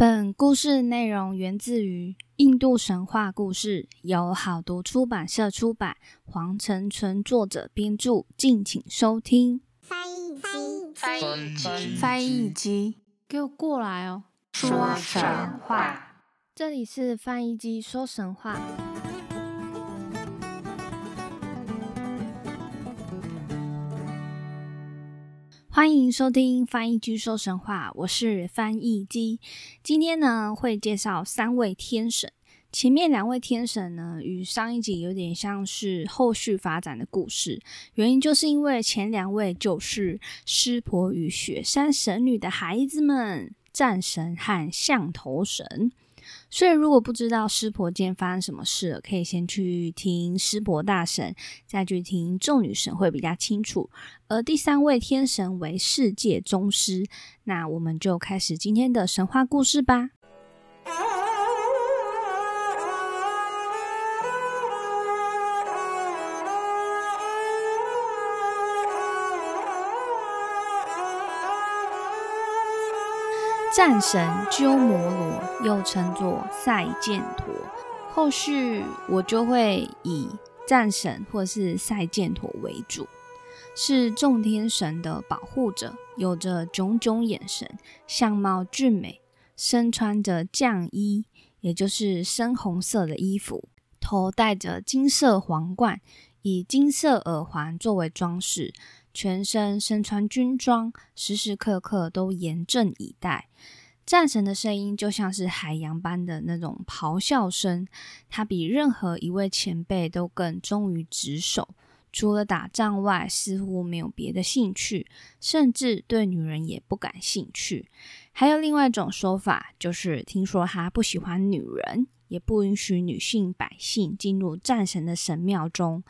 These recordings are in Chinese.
本故事内容源自于印度神话故事，由好读出版社出版，黄成纯作者编著，敬请收听。翻译机，翻译机，翻译机，给我过来哦！说神话。这里是翻译机说神话。欢迎收听翻译机说神话，我是翻译机。今天呢，会介绍三位天神。前面两位天神呢，与上一集有点像是后续发展的故事。原因就是因为前两位就是湿婆与雪山神女的孩子们——战神和象头神。所以，如果不知道湿婆间发生什么事了，可以先去听湿婆大神，再去听众女神会比较清楚。而第三位天神为世界宗师，那我们就开始今天的神话故事吧。战神鸠摩罗又称作赛犍陀，后续我就会以战神或是赛犍陀为主，是众天神的保护者，有着炯炯眼神，相貌俊美，身穿着绛衣，也就是深红色的衣服，头戴着金色皇冠，以金色耳环作为装饰。全身身穿军装，时时刻刻都严阵以待。战神的声音就像是海洋般的那种咆哮声，他比任何一位前辈都更忠于职守，除了打仗外，似乎没有别的兴趣，甚至对女人也不感兴趣。还有另外一种说法，就是听说他不喜欢女人。也不允许女性百姓进入战神的神庙中。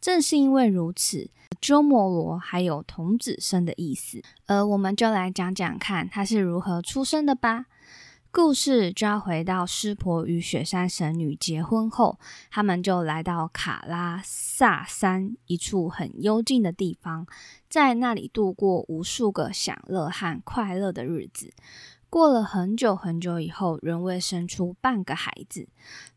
正是因为如此，鸠摩罗还有童子生的意思。而我们就来讲讲看他是如何出生的吧。故事就要回到湿婆与雪山神女结婚后，他们就来到卡拉萨山一处很幽静的地方，在那里度过无数个享乐和快乐的日子。过了很久很久以后，仍未生出半个孩子。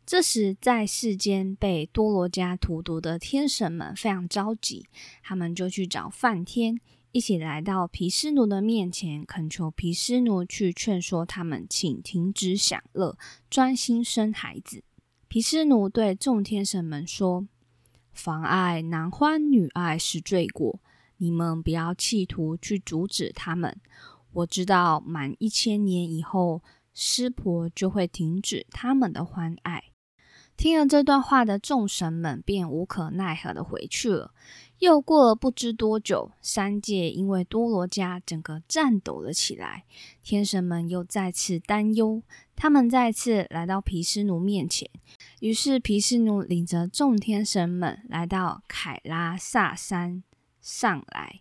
这时，在世间被多罗迦荼毒的天神们非常着急，他们就去找梵天，一起来到毗湿奴的面前，恳求毗湿奴去劝说他们，请停止享乐，专心生孩子。毗湿奴对众天神们说：“妨碍男欢女爱是罪过，你们不要企图去阻止他们。”我知道满一千年以后，湿婆就会停止他们的欢爱。听了这段话的众神们便无可奈何的回去了。又过了不知多久，三界因为多罗迦整个颤抖了起来，天神们又再次担忧。他们再次来到毗湿奴面前，于是毗湿奴领着众天神们来到凯拉萨山上来。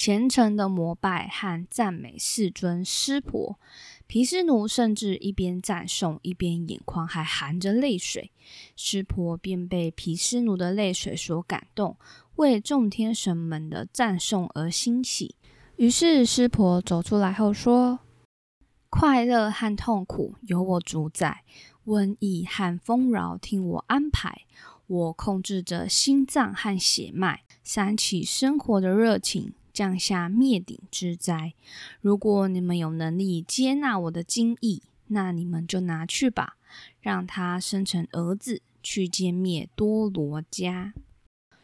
虔诚的膜拜和赞美世尊湿婆，毗湿奴甚至一边赞颂，一边眼眶还含着泪水。湿婆便被毗湿奴的泪水所感动，为众天神们的赞颂而欣喜。于是湿婆走出来后说：“快乐和痛苦由我主宰，瘟疫和丰饶听我安排。我控制着心脏和血脉，煽起生活的热情。”降下灭顶之灾。如果你们有能力接纳我的精意，那你们就拿去吧，让他生成儿子去歼灭多罗迦。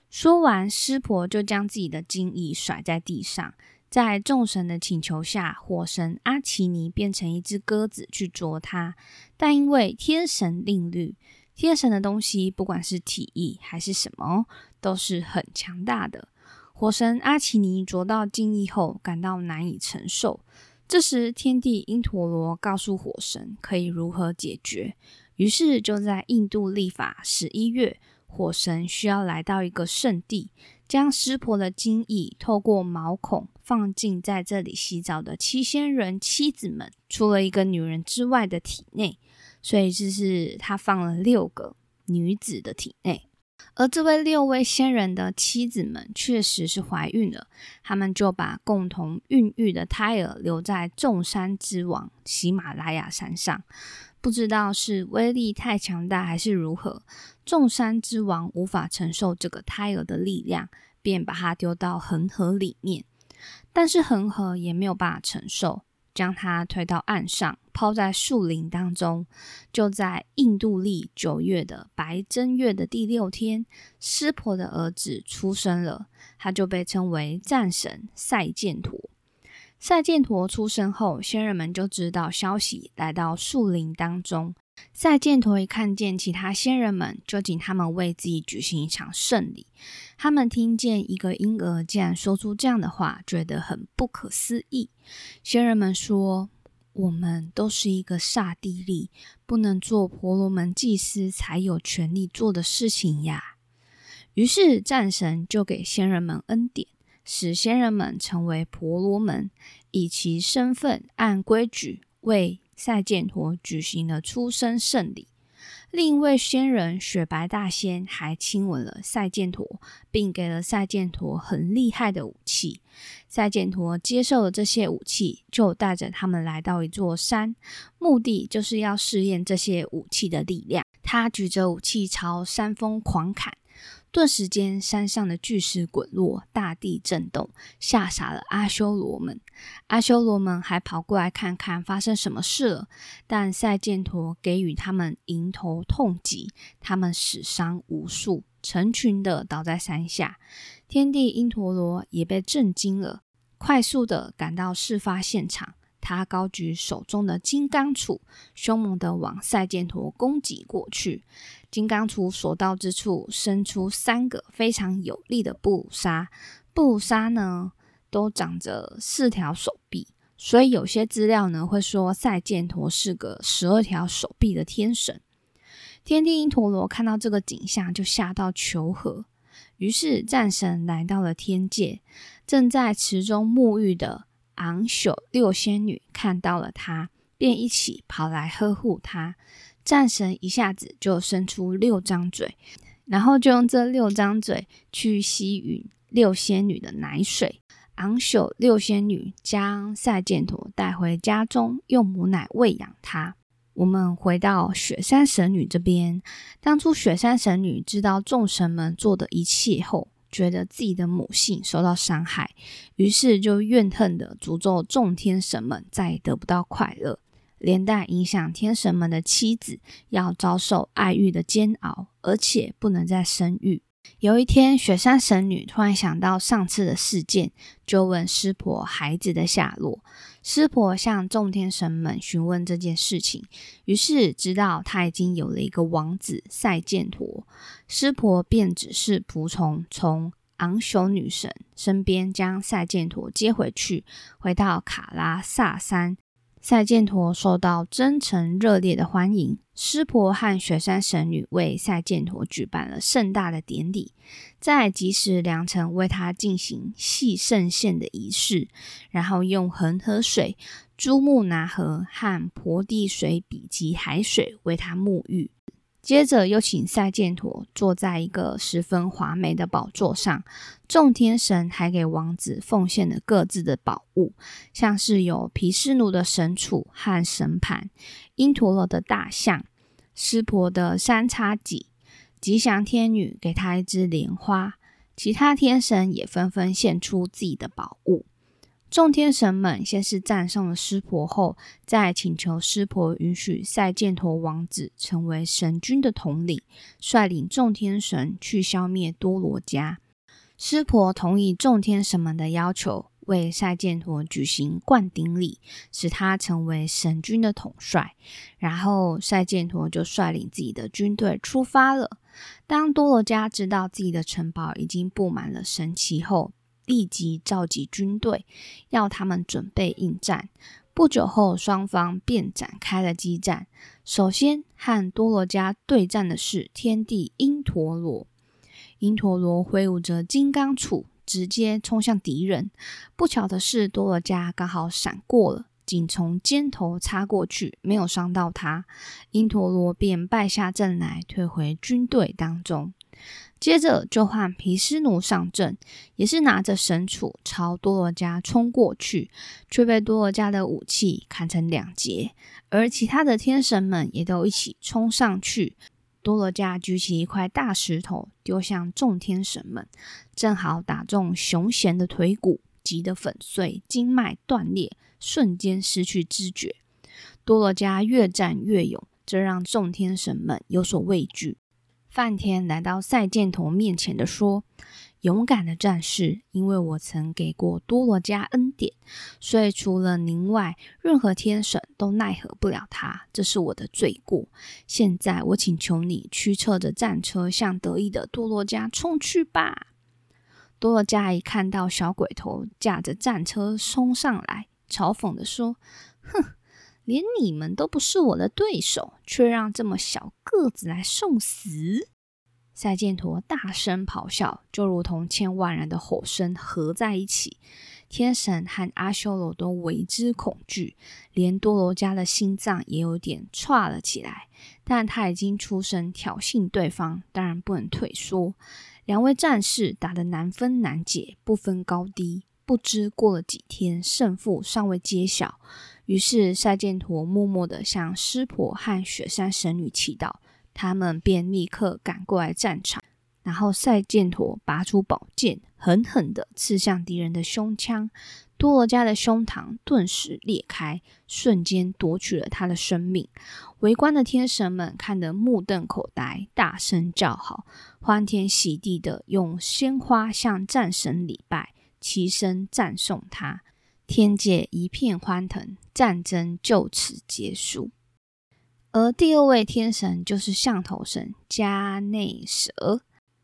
说完，湿婆就将自己的精意甩在地上，在众神的请求下，火神阿奇尼变成一只鸽子去啄他。但因为天神令律，天神的东西不管是体意还是什么，都是很强大的。火神阿奇尼着到精意后，感到难以承受。这时，天帝因陀罗告诉火神可以如何解决。于是，就在印度历法十一月，火神需要来到一个圣地，将湿婆的精意透过毛孔放进在这里洗澡的七仙人妻子们，除了一个女人之外的体内。所以，这是他放了六个女子的体内。而这位六位仙人的妻子们确实是怀孕了，他们就把共同孕育的胎儿留在众山之王喜马拉雅山上。不知道是威力太强大还是如何，众山之王无法承受这个胎儿的力量，便把它丢到恒河里面。但是恒河也没有办法承受。将他推到岸上，抛在树林当中。就在印度历九月的白正月的第六天，湿婆的儿子出生了，他就被称为战神赛建陀。赛建陀出生后，仙人们就知道消息，来到树林当中。赛犍陀一看见其他仙人们，就请他们为自己举行一场圣礼。他们听见一个婴儿竟然说出这样的话，觉得很不可思议。仙人们说：“我们都是一个刹帝利，不能做婆罗门祭司才有权利做的事情呀。”于是战神就给仙人们恩典，使仙人们成为婆罗门，以其身份按规矩为。赛剑陀举行了出生圣礼，另一位仙人雪白大仙还亲吻了赛剑陀，并给了赛剑陀很厉害的武器。赛剑陀接受了这些武器，就带着他们来到一座山，目的就是要试验这些武器的力量。他举着武器朝山峰狂砍。顿时间，山上的巨石滚落，大地震动，吓傻了阿修罗们。阿修罗们还跑过来看看发生什么事了。但赛剑陀给予他们迎头痛击，他们死伤无数，成群的倒在山下。天帝因陀罗也被震惊了，快速的赶到事发现场。他高举手中的金刚杵，凶猛的往赛剑陀攻击过去。金刚杵所到之处，伸出三个非常有力的布沙。布沙呢，都长着四条手臂，所以有些资料呢会说赛犍陀是个十二条手臂的天神。天帝因陀罗看到这个景象，就吓到求和。于是战神来到了天界，正在池中沐浴的。昂首六仙女看到了他，便一起跑来呵护他。战神一下子就伸出六张嘴，然后就用这六张嘴去吸吮六仙女的奶水。昂首六仙女将赛犍陀带回家中，用母奶喂养他。我们回到雪山神女这边，当初雪山神女知道众神们做的一切后。觉得自己的母性受到伤害，于是就怨恨的诅咒众天神们再也得不到快乐，连带影响天神们的妻子要遭受爱欲的煎熬，而且不能再生育。有一天，雪山神女突然想到上次的事件，就问湿婆孩子的下落。湿婆向众天神们询问这件事情，于是知道他已经有了一个王子赛剑陀。湿婆便指示仆从从昂雄女神身边将赛剑陀接回去，回到卡拉萨山。赛犍陀受到真诚热烈的欢迎，湿婆和雪山神女为赛犍陀举办了盛大的典礼，在吉时良辰为他进行系圣线的仪式，然后用恒河水、珠穆拿河和婆地水比及海水为他沐浴。接着又请赛犍陀坐在一个十分华美的宝座上，众天神还给王子奉献了各自的宝物，像是有毗湿奴的神杵和神盘，因陀罗的大象，湿婆的三叉戟，吉祥天女给他一支莲花，其他天神也纷纷献出自己的宝物。众天神们先是赞颂了湿婆，后再请求湿婆允许赛犍陀王子成为神君的统领，率领众天神去消灭多罗迦。湿婆同意众天神们的要求，为赛犍陀举行灌顶礼，使他成为神君的统帅。然后赛犍陀就率领自己的军队出发了。当多罗迦知道自己的城堡已经布满了神奇后，立即召集军队，要他们准备应战。不久后，双方便展开了激战。首先和多罗迦对战的是天帝因陀罗。因陀罗挥舞着金刚杵，直接冲向敌人。不巧的是，多罗迦刚好闪过了，仅从肩头插过去，没有伤到他。因陀罗便败下阵来，退回军队当中。接着就换皮湿奴上阵，也是拿着神杵朝多罗加冲过去，却被多罗加的武器砍成两截。而其他的天神们也都一起冲上去。多罗加举起一块大石头丢向众天神们，正好打中熊贤的腿骨，急得粉碎，经脉断裂，瞬间失去知觉。多罗加越战越勇，这让众天神们有所畏惧。梵天来到赛剑头面前的说：“勇敢的战士，因为我曾给过多罗加恩典，所以除了您外，任何天神都奈何不了他。这是我的罪过。现在我请求你驱策着战车向得意的多罗加冲去吧。”多罗加一看到小鬼头驾着战车冲上来，嘲讽的说：“哼！”连你们都不是我的对手，却让这么小个子来送死！赛剑陀大声咆哮，就如同千万人的吼声合在一起。天神和阿修罗都为之恐惧，连多罗加的心脏也有点颤了起来。但他已经出声挑衅对方，当然不能退缩。两位战士打得难分难解，不分高低。不知过了几天，胜负尚未揭晓。于是赛建陀默默地向湿婆和雪山神女祈祷，他们便立刻赶过来战场。然后赛建陀拔出宝剑，狠狠地刺向敌人的胸腔，多罗加的胸膛顿时裂开，瞬间夺取了他的生命。围观的天神们看得目瞪口呆，大声叫好，欢天喜地地用鲜花向战神礼拜，齐声赞颂他。天界一片欢腾，战争就此结束。而第二位天神就是象头神加内蛇，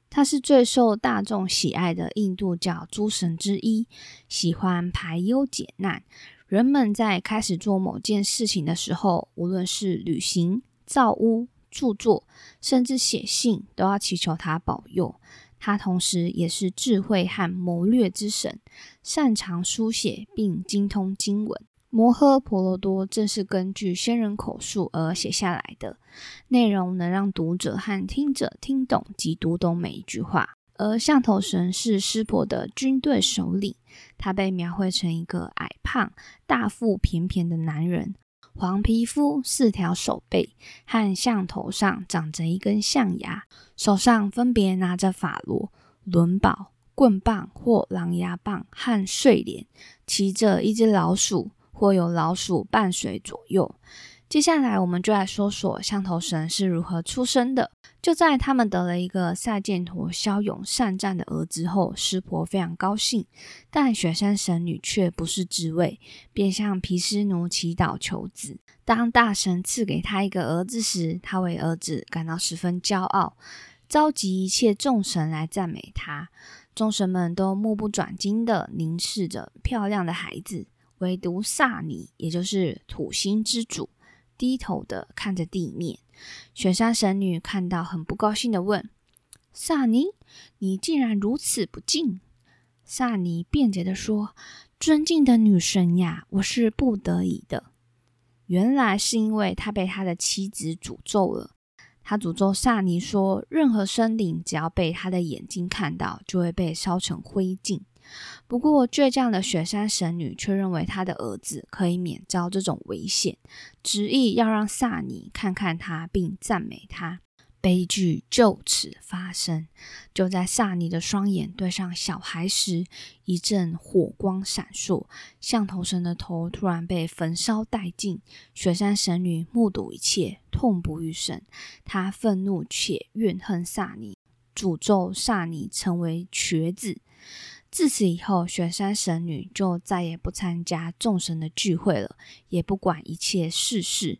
他是最受大众喜爱的印度教诸神之一，喜欢排忧解难。人们在开始做某件事情的时候，无论是旅行、造屋、著作，甚至写信，都要祈求他保佑。他同时也是智慧和谋略之神，擅长书写并精通经文。摩诃婆罗多正是根据仙人口述而写下来的，内容能让读者和听者听懂及读懂每一句话。而象头神是湿婆的军队首领，他被描绘成一个矮胖、大腹便便的男人。黄皮肤、四条手背和象头上长着一根象牙，手上分别拿着法螺、轮宝、棍棒或狼牙棒和睡莲，骑着一只老鼠或有老鼠伴随左右。接下来，我们就来说说象头神是如何出生的。就在他们得了一个赛剑陀骁勇善战的儿子后，湿婆非常高兴，但雪山神女却不是滋味，便向毗湿奴祈祷求子。当大神赐给他一个儿子时，他为儿子感到十分骄傲，召集一切众神来赞美他。众神们都目不转睛地凝视着漂亮的孩子，唯独萨尼，也就是土星之主。低头的看着地面，雪山神女看到很不高兴的问：“萨尼，你竟然如此不敬？”萨尼辩解的说：“尊敬的女神呀，我是不得已的。原来是因为他被他的妻子诅咒了。他诅咒萨尼说，任何生灵只要被他的眼睛看到，就会被烧成灰烬。”不过，倔强的雪山神女却认为她的儿子可以免遭这种危险，执意要让萨尼看看他，并赞美他。悲剧就此发生。就在萨尼的双眼对上小孩时，一阵火光闪烁，象头神的头突然被焚烧殆尽。雪山神女目睹一切，痛不欲生。她愤怒且怨恨萨尼，诅咒萨尼成为瘸子。自此以后，雪山神女就再也不参加众神的聚会了，也不管一切世事。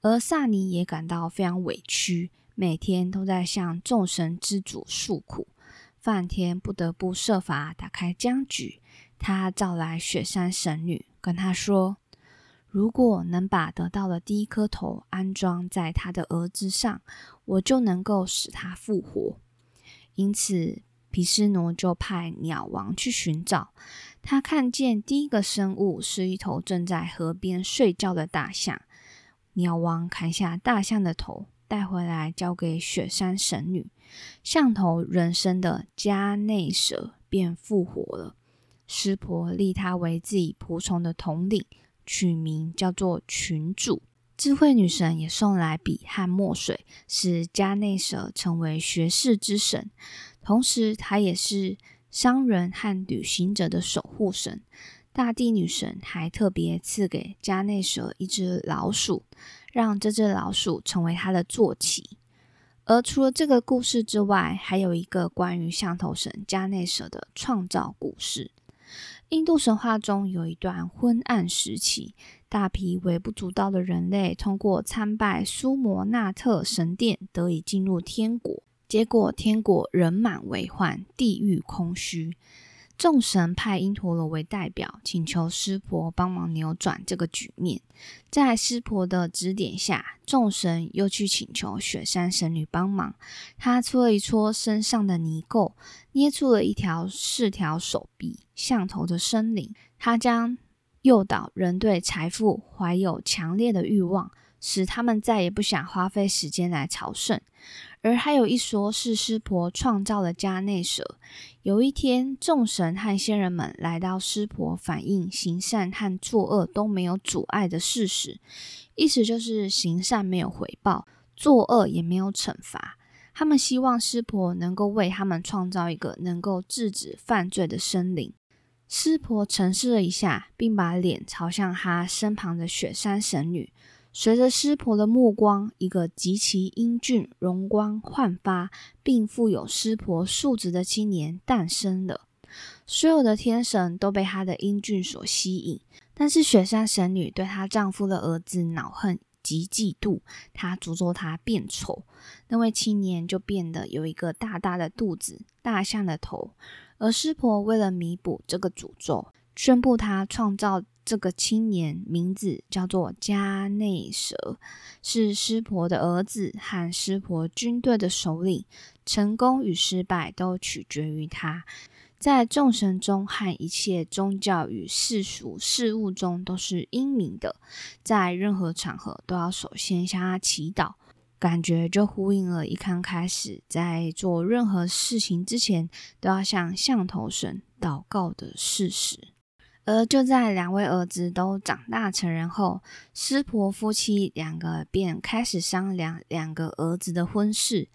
而萨尼也感到非常委屈，每天都在向众神之主诉苦。梵天不得不设法打开僵局，他召来雪山神女，跟他说：“如果能把得到的第一颗头安装在他的儿子上，我就能够使他复活。”因此。毗湿奴就派鸟王去寻找，他看见第一个生物是一头正在河边睡觉的大象。鸟王砍下大象的头，带回来交给雪山神女，象头人身的加内蛇便复活了。湿婆立他为自己仆从的统领，取名叫做群主。智慧女神也送来笔和墨水，使加内蛇成为学士之神。同时，她也是商人和旅行者的守护神。大地女神还特别赐给加内蛇一只老鼠，让这只老鼠成为她的坐骑。而除了这个故事之外，还有一个关于象头神加内蛇的创造故事。印度神话中有一段昏暗时期，大批微不足道的人类通过参拜苏摩纳特神殿得以进入天国，结果天国人满为患，地狱空虚。众神派因陀罗为代表，请求湿婆帮忙扭转这个局面。在湿婆的指点下，众神又去请求雪山神女帮忙。她搓一搓身上的泥垢，捏出了一条四条手臂、象头的生灵。她将诱导人对财富怀有强烈的欲望，使他们再也不想花费时间来朝圣。而还有一说是湿婆创造了加内蛇。有一天，众神和仙人们来到湿婆，反映行善和作恶都没有阻碍的事实，意思就是行善没有回报，作恶也没有惩罚。他们希望湿婆能够为他们创造一个能够制止犯罪的生灵。湿婆沉思了一下，并把脸朝向他身旁的雪山神女。随着湿婆的目光，一个极其英俊、容光焕发，并富有湿婆素质的青年诞生了。所有的天神都被他的英俊所吸引，但是雪山神女对她丈夫的儿子恼恨及嫉妒，她诅咒他变丑。那位青年就变得有一个大大的肚子、大象的头，而湿婆为了弥补这个诅咒，宣布他创造。这个青年名字叫做加内蛇，是湿婆的儿子和湿婆军队的首领。成功与失败都取决于他。在众神中和一切宗教与世俗事物中都是英明的，在任何场合都要首先向他祈祷。感觉就呼应了一刚开始在做任何事情之前都要向象头神祷告的事实。而就在两位儿子都长大成人后，湿婆夫妻两个便开始商量两个儿子的婚事。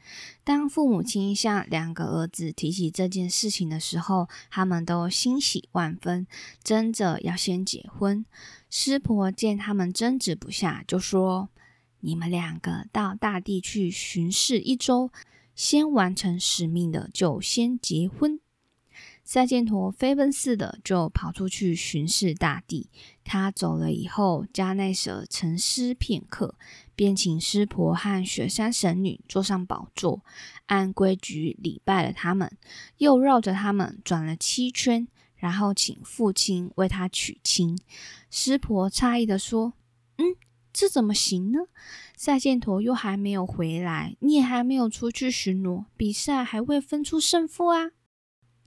当父母亲向两个儿子提起这件事情的时候，他们都欣喜万分，争着要先结婚。湿婆见他们争执不下，就说：“你们两个到大地去巡视一周，先完成使命的就先结婚。”赛剑陀飞奔似的就跑出去巡视大地。他走了以后，加奈舍沉思片刻，便请湿婆和雪山神女坐上宝座，按规矩礼拜了他们，又绕着他们转了七圈，然后请父亲为他娶亲。湿婆诧异的说：“嗯，这怎么行呢？赛剑陀又还没有回来，你也还没有出去巡逻，比赛还未分出胜负啊。”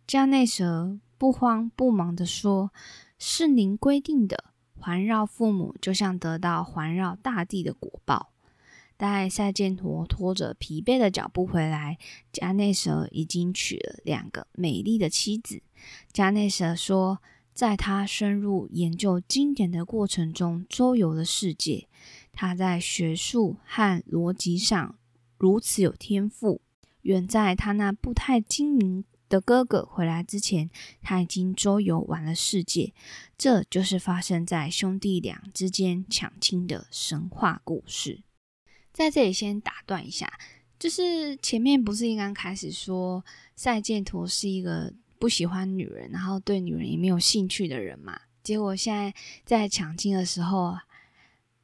加内蛇不慌不忙地说：“是您规定的，环绕父母就像得到环绕大地的果报。”待赛剑陀拖着疲惫的脚步回来，加内蛇已经娶了两个美丽的妻子。加内蛇说：“在他深入研究经典的过程中，周游了世界。他在学术和逻辑上如此有天赋，远在他那不太精明。”的哥哥回来之前，他已经周游完了世界。这就是发生在兄弟俩之间抢亲的神话故事。在这里先打断一下，就是前面不是应该开始说赛剑陀是一个不喜欢女人，然后对女人也没有兴趣的人嘛？结果现在在抢亲的时候，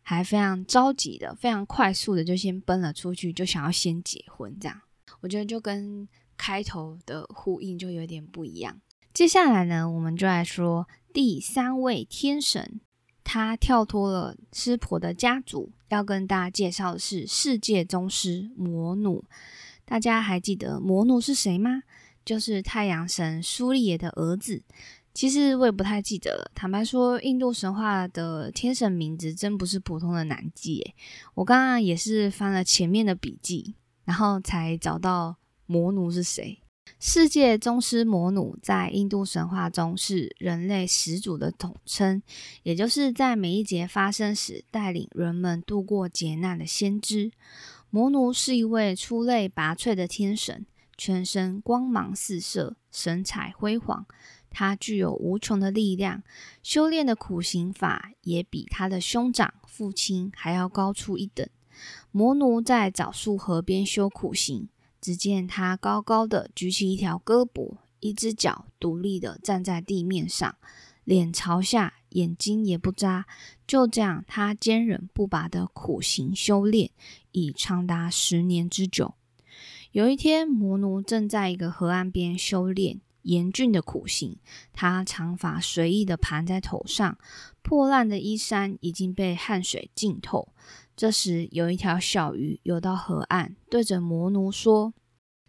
还非常着急的、非常快速的就先奔了出去，就想要先结婚。这样，我觉得就跟。开头的呼应就有点不一样。接下来呢，我们就来说第三位天神，他跳脱了湿婆的家族，要跟大家介绍的是世界宗师摩努。大家还记得摩努是谁吗？就是太阳神苏利耶的儿子。其实我也不太记得了。坦白说，印度神话的天神名字真不是普通的难记诶。我刚刚也是翻了前面的笔记，然后才找到魔奴是谁。世界宗师魔奴在印度神话中是人类始祖的统称，也就是在每一劫发生时带领人们度过劫难的先知。魔奴是一位出类拔萃的天神，全身光芒四射，神采辉煌。他具有无穷的力量，修炼的苦行法也比他的兄长、父亲还要高出一等。魔奴在枣树河边修苦行，只见他高高的举起一条胳膊，一只脚独立的站在地面上，脸朝下，眼睛也不眨。就这样，他坚韧不拔的苦行修炼，已长达十年之久。有一天，魔奴正在一个河岸边修炼。严峻的苦行，他长发随意的盘在头上，破烂的衣衫已经被汗水浸透。这时，有一条小鱼游到河岸，对着魔奴说：“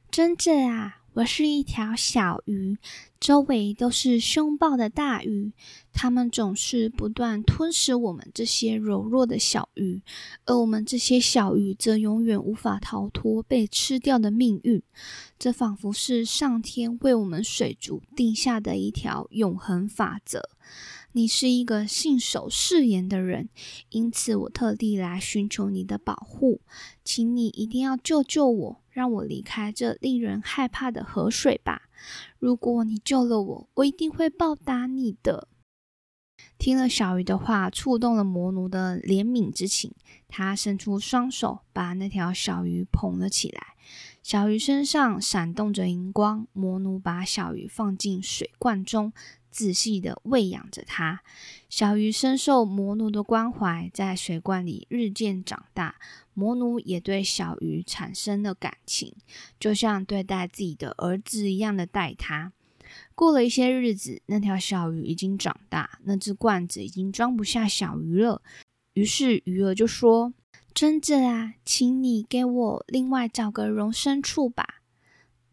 真者啊！”我是一条小鱼，周围都是凶暴的大鱼，它们总是不断吞噬我们这些柔弱的小鱼，而我们这些小鱼则永远无法逃脱被吃掉的命运。这仿佛是上天为我们水族定下的一条永恒法则。你是一个信守誓言的人，因此我特地来寻求你的保护，请你一定要救救我。让我离开这令人害怕的河水吧！如果你救了我，我一定会报答你的。听了小鱼的话，触动了魔奴的怜悯之情，他伸出双手，把那条小鱼捧了起来。小鱼身上闪动着荧光，魔奴把小鱼放进水罐中。仔细的喂养着它，小鱼深受魔奴的关怀，在水罐里日渐长大。魔奴也对小鱼产生了感情，就像对待自己的儿子一样的待它。过了一些日子，那条小鱼已经长大，那只罐子已经装不下小鱼了。于是鱼儿就说：“真子啊，请你给我另外找个容身处吧。”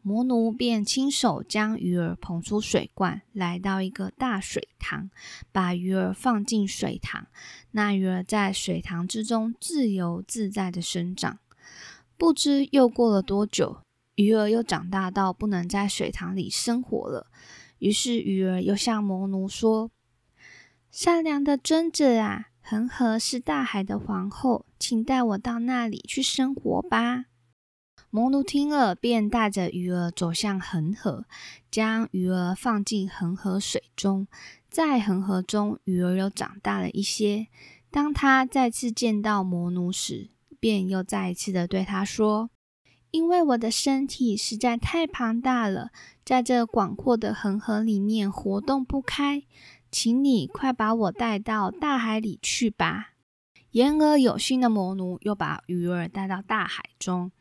魔奴便亲手将鱼儿捧出水罐，来到一个大水塘，把鱼儿放进水塘。那鱼儿在水塘之中自由自在的生长。不知又过了多久，鱼儿又长大到不能在水塘里生活了。于是鱼儿又向魔奴说：“善良的尊者啊，恒河是大海的皇后，请带我到那里去生活吧。”魔奴听了，便带着鱼儿走向恒河，将鱼儿放进恒河水中。在恒河中，鱼儿又长大了一些。当他再次见到魔奴时，便又再一次的对他说：“因为我的身体实在太庞大了，在这广阔的恒河里面活动不开，请你快把我带到大海里去吧。”言而有信的魔奴又把鱼儿带到大海中。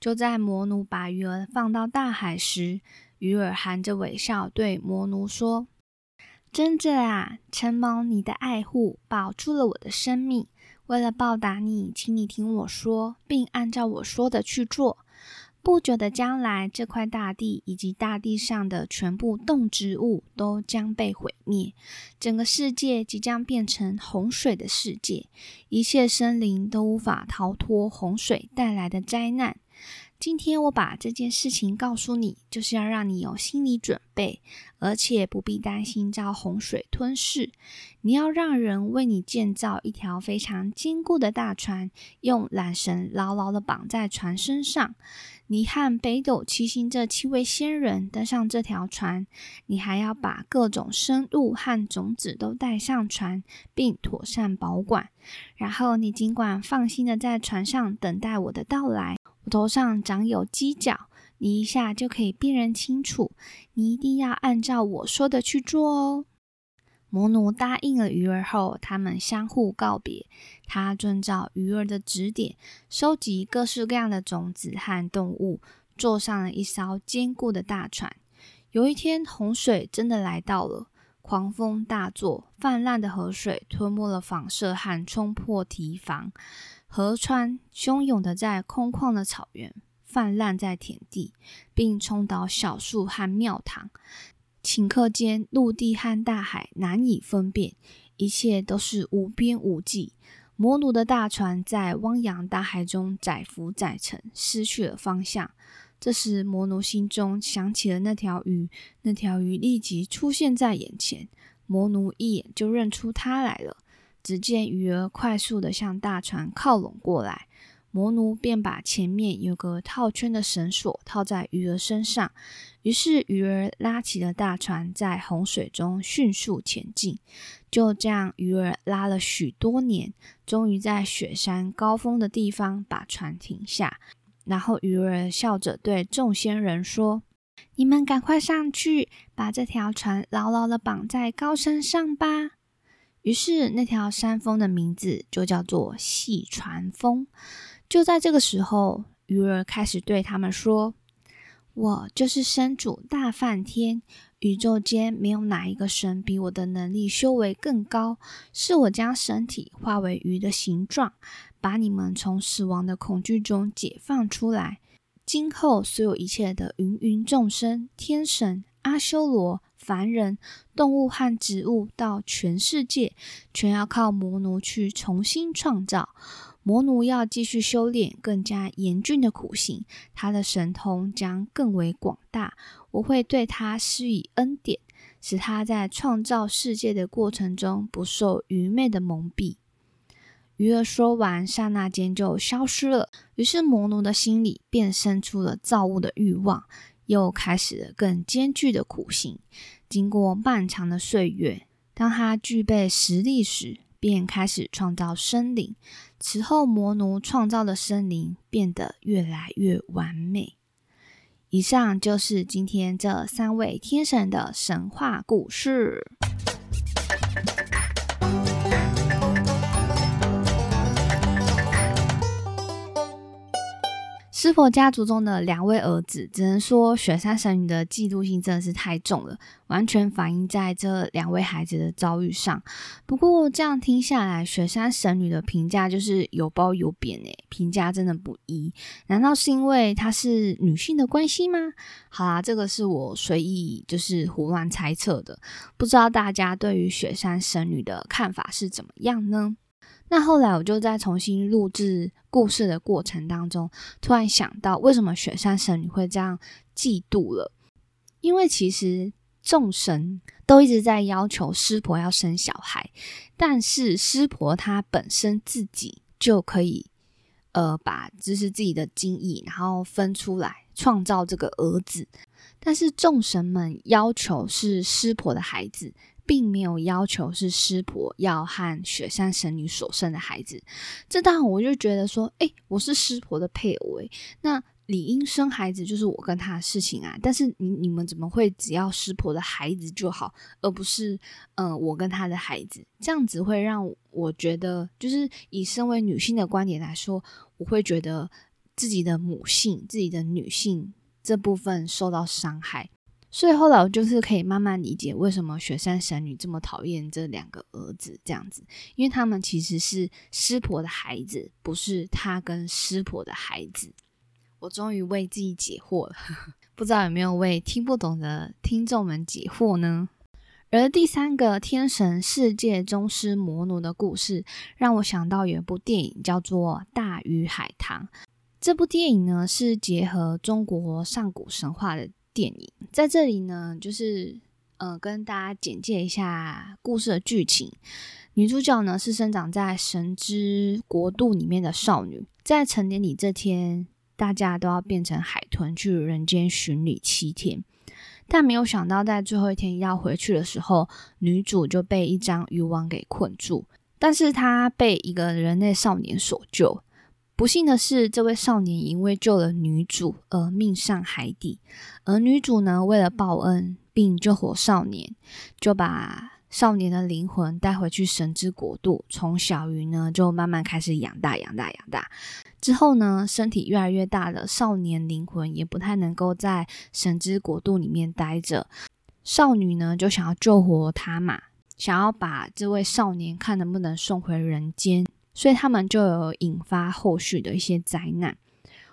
就在魔奴把鱼儿放到大海时，鱼儿含着微笑对魔奴说：“真者啊，承蒙你的爱护，保住了我的生命。为了报答你，请你听我说，并按照我说的去做。不久的将来，这块大地以及大地上的全部动植物都将被毁灭，整个世界即将变成洪水的世界，一切生灵都无法逃脱洪水带来的灾难。”今天我把这件事情告诉你，就是要让你有心理准备，而且不必担心遭洪水吞噬。你要让人为你建造一条非常坚固的大船，用缆绳牢牢的绑在船身上。你和北斗七星这七位仙人登上这条船，你还要把各种生物和种子都带上船，并妥善保管。然后你尽管放心的在船上等待我的到来。头上长有犄角，你一下就可以辨认清楚。你一定要按照我说的去做哦。魔奴答应了鱼儿后，他们相互告别。他遵照鱼儿的指点，收集各式各样的种子和动物，坐上了一艘坚固的大船。有一天，洪水真的来到了，狂风大作，泛滥的河水吞没了房舍和冲破堤防。河川汹涌的在空旷的草原泛滥在田地，并冲倒小树和庙堂。顷刻间，陆地和大海难以分辨，一切都是无边无际。摩奴的大船在汪洋大海中载浮载沉，失去了方向。这时，摩奴心中想起了那条鱼，那条鱼立即出现在眼前。摩奴一眼就认出它来了。只见鱼儿快速地向大船靠拢过来，魔奴便把前面有个套圈的绳索套在鱼儿身上。于是，鱼儿拉起了大船，在洪水中迅速前进。就这样，鱼儿拉了许多年，终于在雪山高峰的地方把船停下。然后鱼儿笑着对众仙人说：“你们赶快上去，把这条船牢牢的绑在高山上吧。”于是那条山峰的名字就叫做细船峰。就在这个时候，鱼儿开始对他们说：“我就是神主大梵天，宇宙间没有哪一个神比我的能力修为更高。是我将身体化为鱼的形状。”把你们从死亡的恐惧中解放出来。今后所有一切的芸芸众生、天神、阿修罗、凡人、动物和植物，到全世界，全要靠魔奴去重新创造。魔奴要继续修炼更加严峻的苦行，他的神通将更为广大。我会对他施以恩典，使他在创造世界的过程中不受愚昧的蒙蔽。鱼儿说完，刹那间就消失了。于是魔奴的心里便生出了造物的欲望，又开始了更艰巨的苦行。经过漫长的岁月，当他具备实力时，便开始创造生灵。此后，魔奴创造的生灵变得越来越完美。以上就是今天这三位天神的神话故事。湿婆家族中的两位儿子，只能说雪山神女的嫉妒心真的是太重了，完全反映在这两位孩子的遭遇上。不过这样听下来，雪山神女的评价就是有褒有贬诶，评价真的不一。难道是因为她是女性的关系吗？好啦，这个是我随意就是胡乱猜测的，不知道大家对于雪山神女的看法是怎么样呢？那后来我就在重新录制故事的过程当中，突然想到，为什么雪山神女会这样嫉妒了？因为其实众神都一直在要求湿婆要生小孩，但是湿婆她本身自己就可以，呃，把就是自己的精液，然后分出来创造这个儿子，但是众神们要求是湿婆的孩子。并没有要求是师婆要和雪山神女所生的孩子，这当然我就觉得说，哎，我是师婆的配偶，哎，那理应生孩子就是我跟他的事情啊。但是你你们怎么会只要师婆的孩子就好，而不是嗯我跟他的孩子？这样子会让我觉得，就是以身为女性的观点来说，我会觉得自己的母性、自己的女性这部分受到伤害。所以后来我就是可以慢慢理解为什么雪山神女这么讨厌这两个儿子这样子，因为他们其实是师婆的孩子，不是他跟师婆的孩子。我终于为自己解惑了，不知道有没有为听不懂的听众们解惑呢？而第三个天神世界宗师魔奴的故事，让我想到有一部电影叫做《大鱼海棠》。这部电影呢是结合中国上古神话的。电影在这里呢，就是呃，跟大家简介一下故事的剧情。女主角呢是生长在神之国度里面的少女，在成年礼这天，大家都要变成海豚去人间巡礼七天，但没有想到在最后一天要回去的时候，女主就被一张渔网给困住，但是她被一个人类少年所救。不幸的是，这位少年因为救了女主而命丧海底，而女主呢，为了报恩并救活少年，就把少年的灵魂带回去神之国度，从小鱼呢就慢慢开始养大、养大、养大。之后呢，身体越来越大的少年灵魂也不太能够在神之国度里面待着，少女呢就想要救活他嘛，想要把这位少年看能不能送回人间。所以他们就有引发后续的一些灾难。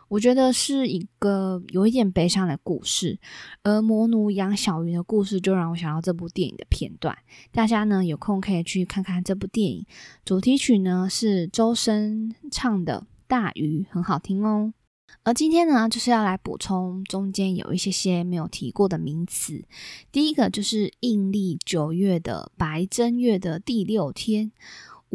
我觉得是一个有一点悲伤的故事。而魔奴养小鱼的故事，就让我想到这部电影的片段。大家呢有空可以去看看这部电影。主题曲呢是周深唱的《大鱼》，很好听哦。而今天呢，就是要来补充中间有一些些没有提过的名词。第一个就是阴历九月的白正月的第六天，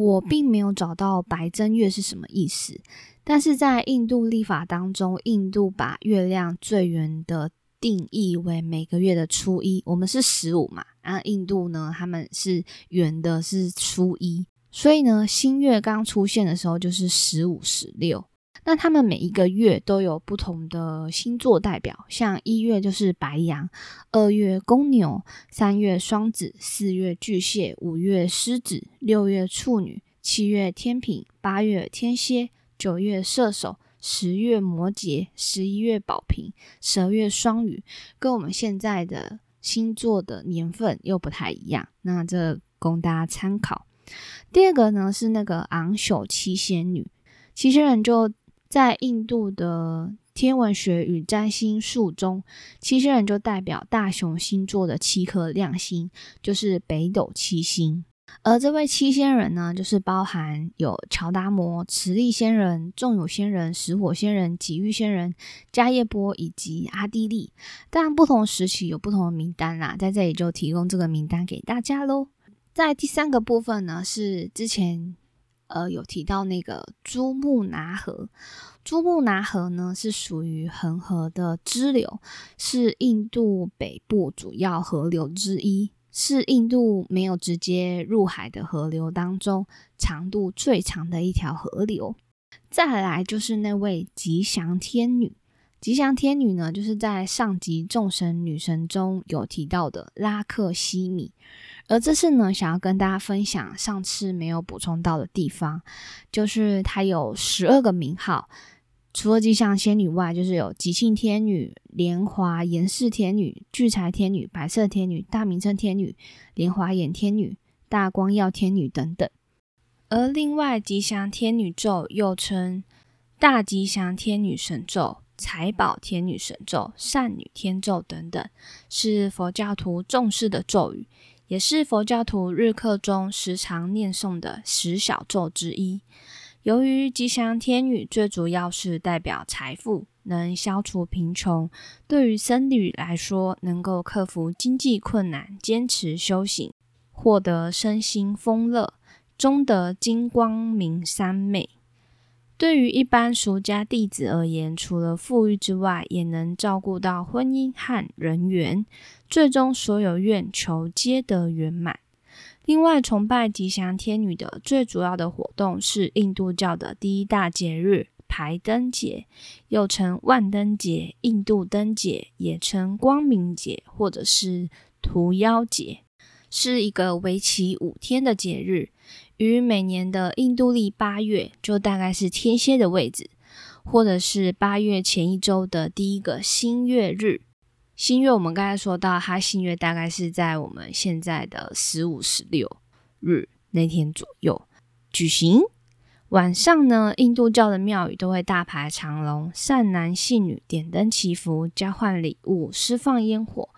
我并没有找到白正月是什么意思。但是在印度历法当中，印度把月亮最圆的定义为每个月的初一。我们是十五嘛，啊，印度呢他们是圆的是初一，所以呢新月刚出现的时候就是十五、十六。那他们每一个月都有不同的星座代表，像一月就是白羊，二月公牛，三月双子，四月巨蟹，五月狮子，六月处女，七月天平，八月天蝎，九月射手，十月摩羯，十一月宝瓶，十二月双鱼，跟我们现在的星座的年份又不太一样，那这供大家参考。第二个呢是那个昂首七仙女，七仙人就。在印度的天文学与占星术中，七星人就代表大熊星座的七颗亮星，就是北斗七星。而这位七仙人呢，就是包含有乔达摩、慈利仙人、仲有仙人、石火仙人、吉玉仙人、迦叶波以及阿地利。当然，不同时期有不同的名单啦，在这里就提供这个名单给大家喽。在第三个部分呢，是之前。呃，有提到那个珠穆拿河，珠穆拿河呢是属于恒河的支流，是印度北部主要河流之一，是印度没有直接入海的河流当中长度最长的一条河流。再来就是那位吉祥天女，吉祥天女呢，就是在上集众神女神中有提到的拉克西米。而这次呢，想要跟大家分享上次没有补充到的地方，就是它有十二个名号，除了吉祥仙女外，就是有吉庆天女、莲华严氏天女、聚财天女、白色天女、大明称天女、莲华眼天女、大光耀天女等等。而另外吉祥天女咒又称大吉祥天女神咒、财宝天女神咒、善女天咒等等，是佛教徒重视的咒语。也是佛教徒日课中时常念诵的十小咒之一。由于吉祥天女最主要是代表财富，能消除贫穷，对于僧侣来说，能够克服经济困难，坚持修行，获得身心丰乐，终得金光明三昧。对于一般俗家弟子而言，除了富裕之外，也能照顾到婚姻和人缘，最终所有愿求皆得圆满。另外，崇拜吉祥天女的最主要的活动是印度教的第一大节日排灯节，又称万灯节、印度灯节，也称光明节或者是屠妖节，是一个为期五天的节日。于每年的印度历八月，就大概是天蝎的位置，或者是八月前一周的第一个新月日。新月我们刚才说到，它新月大概是在我们现在的十五、十六日那天左右举行。晚上呢，印度教的庙宇都会大排长龙，善男信女点灯祈福，交换礼物，释放烟火。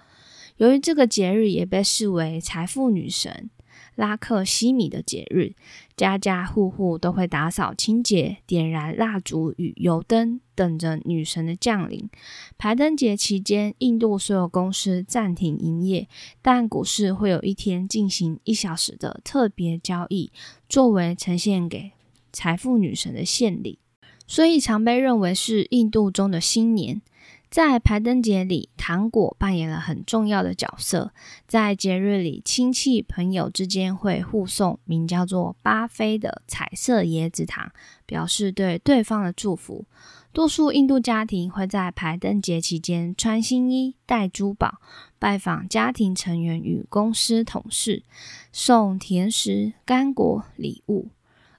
由于这个节日也被视为财富女神。拉克西米的节日，家家户户都会打扫清洁，点燃蜡烛与油灯，等着女神的降临。排灯节期间，印度所有公司暂停营业，但股市会有一天进行一小时的特别交易，作为呈现给财富女神的献礼，所以常被认为是印度中的新年。在排灯节里，糖果扮演了很重要的角色。在节日里，亲戚朋友之间会互送名叫做巴菲的彩色椰子糖，表示对对方的祝福。多数印度家庭会在排灯节期间穿新衣、戴珠宝，拜访家庭成员与公司同事，送甜食、干果、礼物。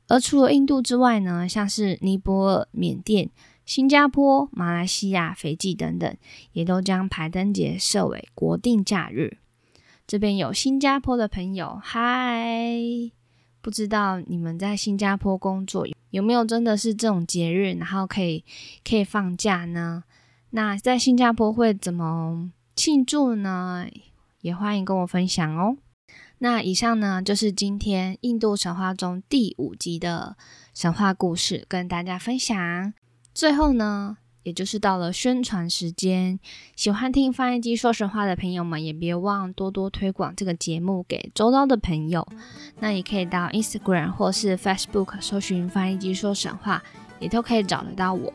而除了印度之外呢，像是尼泊尔、缅甸。新加坡、马来西亚、斐济等等，也都将排灯节设为国定假日。这边有新加坡的朋友，嗨，不知道你们在新加坡工作有没有真的是这种节日，然后可以可以放假呢？那在新加坡会怎么庆祝呢？也欢迎跟我分享哦。那以上呢就是今天印度神话中第五集的神话故事，跟大家分享。最后呢。也就是到了宣传时间，喜欢听翻译机说实话的朋友们，也别忘多多推广这个节目给周遭的朋友。那也可以到 Instagram 或是 Facebook 搜寻翻译机说神话，也都可以找得到我。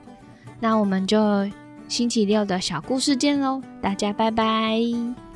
那我们就星期六的小故事见喽，大家拜拜。